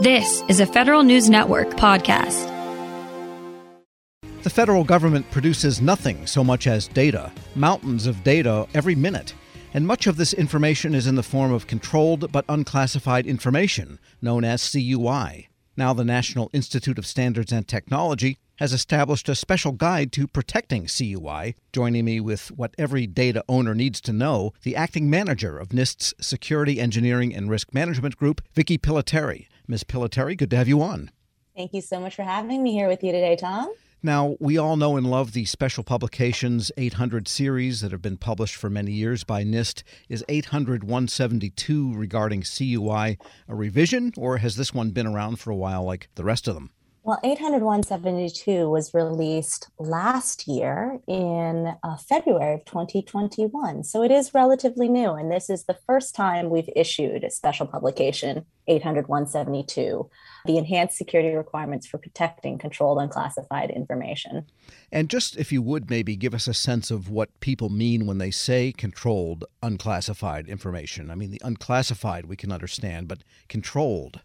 This is a Federal News Network podcast. The federal government produces nothing so much as data, mountains of data every minute. And much of this information is in the form of controlled but unclassified information, known as CUI. Now, the National Institute of Standards and Technology has established a special guide to protecting CUI. Joining me with what every data owner needs to know, the acting manager of NIST's Security Engineering and Risk Management Group, Vicky Pillitteri. Ms. Pillitteri, good to have you on. Thank you so much for having me here with you today, Tom. Now, we all know and love the special publications 800 series that have been published for many years by NIST. Is 800 172 regarding CUI a revision, or has this one been around for a while like the rest of them? Well, 80172 was released last year in uh, February of 2021. So it is relatively new. And this is the first time we've issued a special publication, 80172, the enhanced security requirements for protecting controlled unclassified information. And just if you would maybe give us a sense of what people mean when they say controlled unclassified information. I mean, the unclassified we can understand, but controlled.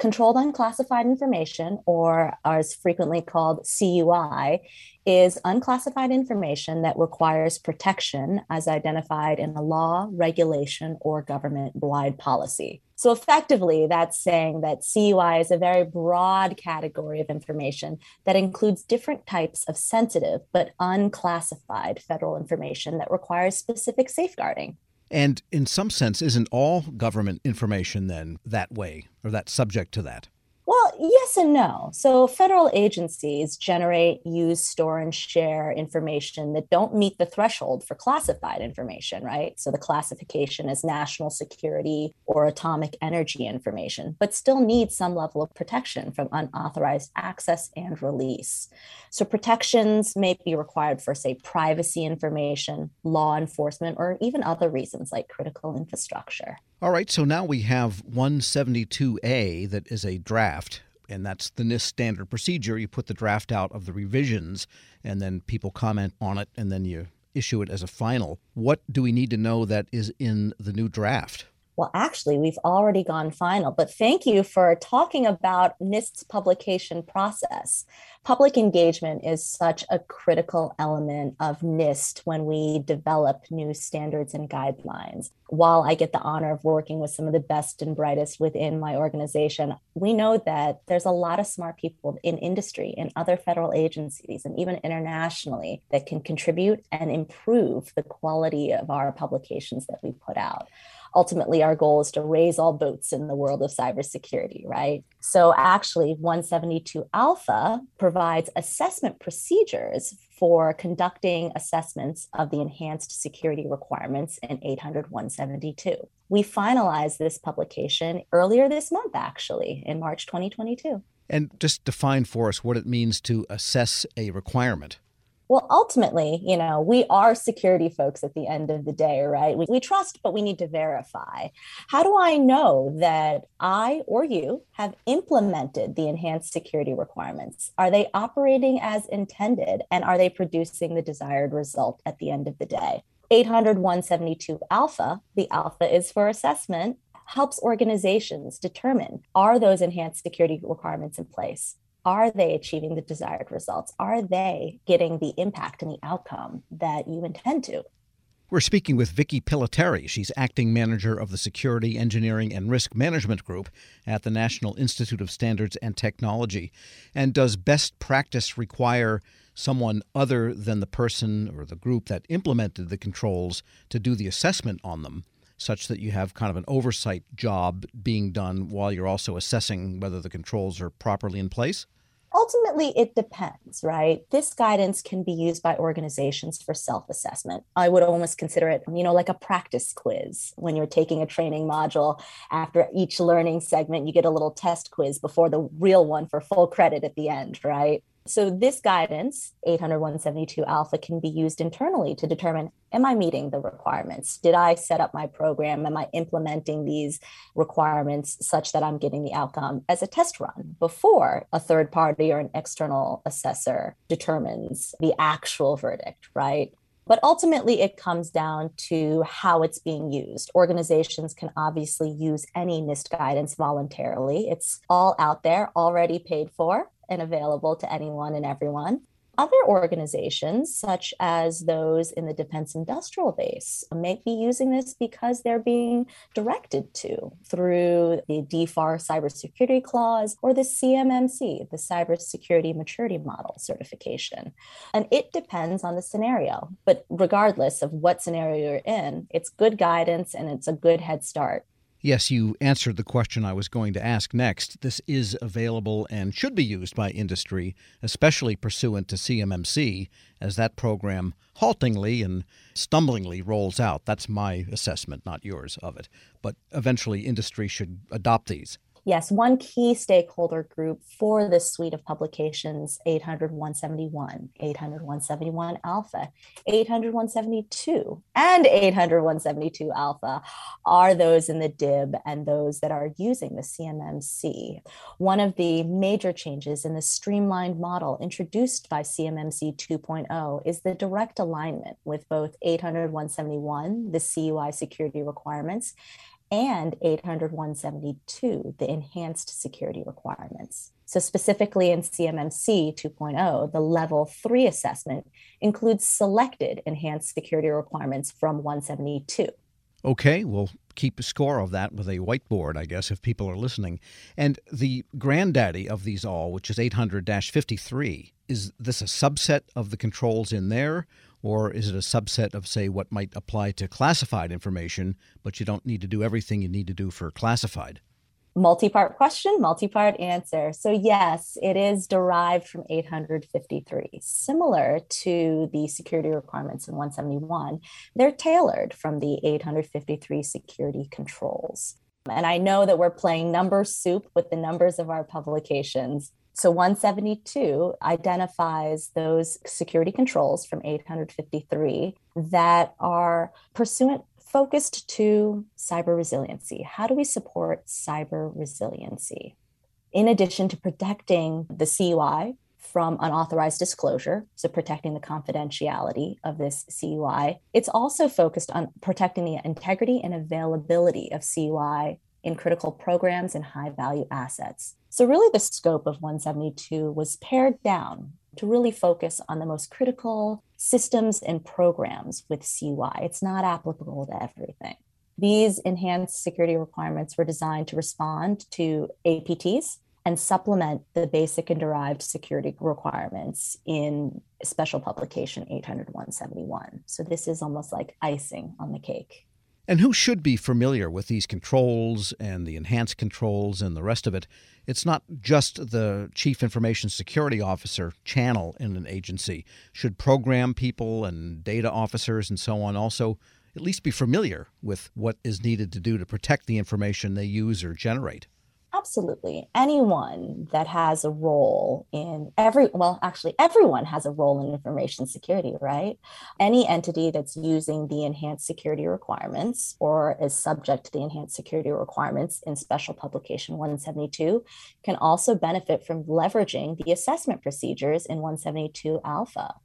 Controlled unclassified information, or as frequently called CUI, is unclassified information that requires protection as identified in a law, regulation, or government wide policy. So, effectively, that's saying that CUI is a very broad category of information that includes different types of sensitive but unclassified federal information that requires specific safeguarding. And in some sense, isn't all government information then that way or that subject to that? Yes and no. So, federal agencies generate, use, store, and share information that don't meet the threshold for classified information, right? So, the classification is national security or atomic energy information, but still need some level of protection from unauthorized access and release. So, protections may be required for, say, privacy information, law enforcement, or even other reasons like critical infrastructure. All right, so now we have 172A that is a draft, and that's the NIST standard procedure. You put the draft out of the revisions, and then people comment on it, and then you issue it as a final. What do we need to know that is in the new draft? Well, actually, we've already gone final, but thank you for talking about NIST's publication process. Public engagement is such a critical element of NIST when we develop new standards and guidelines. While I get the honor of working with some of the best and brightest within my organization, we know that there's a lot of smart people in industry and other federal agencies and even internationally that can contribute and improve the quality of our publications that we put out ultimately our goal is to raise all boats in the world of cybersecurity, right? So actually 172 alpha provides assessment procedures for conducting assessments of the enhanced security requirements in 800 172. We finalized this publication earlier this month, actually, in March 2022. And just define for us what it means to assess a requirement. Well, ultimately, you know, we are security folks at the end of the day, right? We, we trust, but we need to verify. How do I know that I or you have implemented the enhanced security requirements? Are they operating as intended and are they producing the desired result at the end of the day? 800 172 alpha, the alpha is for assessment, helps organizations determine are those enhanced security requirements in place? Are they achieving the desired results? Are they getting the impact and the outcome that you intend to? We're speaking with Vicki Pillitteri. She's acting manager of the Security, Engineering, and Risk Management Group at the National Institute of Standards and Technology. And does best practice require someone other than the person or the group that implemented the controls to do the assessment on them, such that you have kind of an oversight job being done while you're also assessing whether the controls are properly in place? Ultimately, it depends, right? This guidance can be used by organizations for self assessment. I would almost consider it, you know, like a practice quiz when you're taking a training module. After each learning segment, you get a little test quiz before the real one for full credit at the end, right? So this guidance, 80172 alpha, can be used internally to determine, am I meeting the requirements? Did I set up my program? Am I implementing these requirements such that I'm getting the outcome as a test run before a third party or an external assessor determines the actual verdict, right? But ultimately, it comes down to how it's being used. Organizations can obviously use any NIST guidance voluntarily. It's all out there, already paid for and available to anyone and everyone. Other organizations, such as those in the defense industrial base, may be using this because they're being directed to through the DFAR cybersecurity clause or the CMMC, the cybersecurity maturity model certification. And it depends on the scenario. But regardless of what scenario you're in, it's good guidance and it's a good head start. Yes, you answered the question I was going to ask next. This is available and should be used by industry, especially pursuant to CMMC, as that program haltingly and stumblingly rolls out. That's my assessment, not yours, of it. But eventually, industry should adopt these yes, one key stakeholder group for this suite of publications 800 171, 800 171 alpha, 800 172, and 800 172 alpha are those in the DIB and those that are using the CMMC. One of the major changes in the streamlined model introduced by CMMC 2.0 is the direct alignment with both 800 171, the CUI security requirements, and 800 172, the enhanced security requirements. So, specifically in CMMC 2.0, the level three assessment includes selected enhanced security requirements from 172. Okay, we'll keep a score of that with a whiteboard, I guess, if people are listening. And the granddaddy of these all, which is 800 53, is this a subset of the controls in there? Or is it a subset of, say, what might apply to classified information, but you don't need to do everything you need to do for classified? Multi part question, multi part answer. So, yes, it is derived from 853. Similar to the security requirements in 171, they're tailored from the 853 security controls. And I know that we're playing number soup with the numbers of our publications, so 172 identifies those security controls from 853 that are pursuant focused to cyber resiliency. How do we support cyber resiliency? In addition to protecting the CUI from unauthorized disclosure, so protecting the confidentiality of this CUI, it's also focused on protecting the integrity and availability of CUI in critical programs and high value assets. So, really, the scope of 172 was pared down to really focus on the most critical systems and programs with CY. It's not applicable to everything. These enhanced security requirements were designed to respond to APTs and supplement the basic and derived security requirements in special publication 800 171. So, this is almost like icing on the cake. And who should be familiar with these controls and the enhanced controls and the rest of it? It's not just the chief information security officer channel in an agency. Should program people and data officers and so on also at least be familiar with what is needed to do to protect the information they use or generate? Absolutely. Anyone that has a role in every, well, actually, everyone has a role in information security, right? Any entity that's using the enhanced security requirements or is subject to the enhanced security requirements in Special Publication 172 can also benefit from leveraging the assessment procedures in 172 Alpha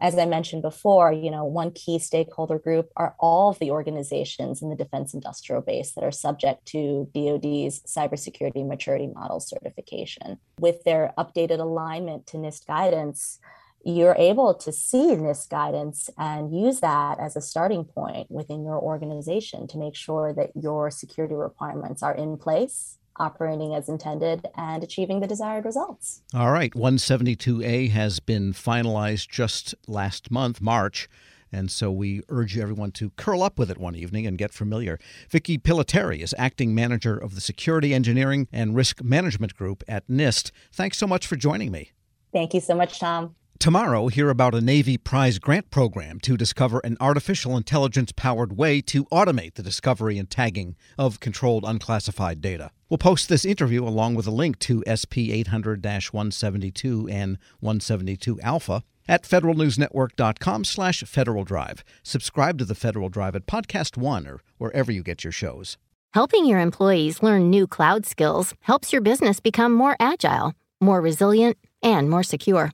as I mentioned before, you know, one key stakeholder group are all of the organizations in the defense industrial base that are subject to DoD's cybersecurity maturity model certification. With their updated alignment to NIST guidance, you're able to see NIST guidance and use that as a starting point within your organization to make sure that your security requirements are in place operating as intended and achieving the desired results. All right. 172A has been finalized just last month, March. And so we urge everyone to curl up with it one evening and get familiar. Vicki Pillitteri is acting manager of the Security Engineering and Risk Management Group at NIST. Thanks so much for joining me. Thank you so much, Tom. Tomorrow, hear about a Navy prize grant program to discover an artificial intelligence powered way to automate the discovery and tagging of controlled unclassified data. We'll post this interview along with a link to SP 800 172 and 172 Alpha at federalnewsnetwork.com slash Federal Drive. Subscribe to the Federal Drive at Podcast One or wherever you get your shows. Helping your employees learn new cloud skills helps your business become more agile, more resilient, and more secure.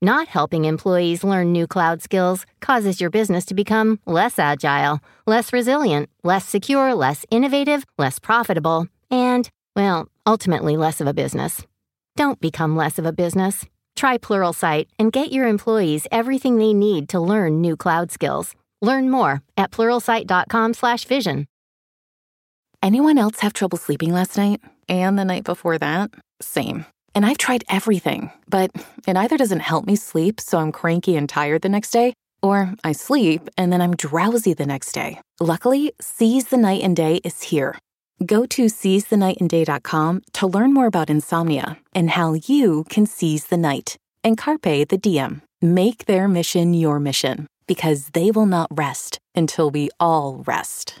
Not helping employees learn new cloud skills causes your business to become less agile, less resilient, less secure, less innovative, less profitable, and, well, ultimately less of a business. Don't become less of a business. Try Pluralsight and get your employees everything they need to learn new cloud skills. Learn more at pluralsight.com/vision. Anyone else have trouble sleeping last night and the night before that? Same. And I've tried everything, but it either doesn't help me sleep, so I'm cranky and tired the next day, or I sleep and then I'm drowsy the next day. Luckily, Seize the Night and Day is here. Go to seizethenightandday.com to learn more about insomnia and how you can seize the night. And Carpe the DM. Make their mission your mission because they will not rest until we all rest.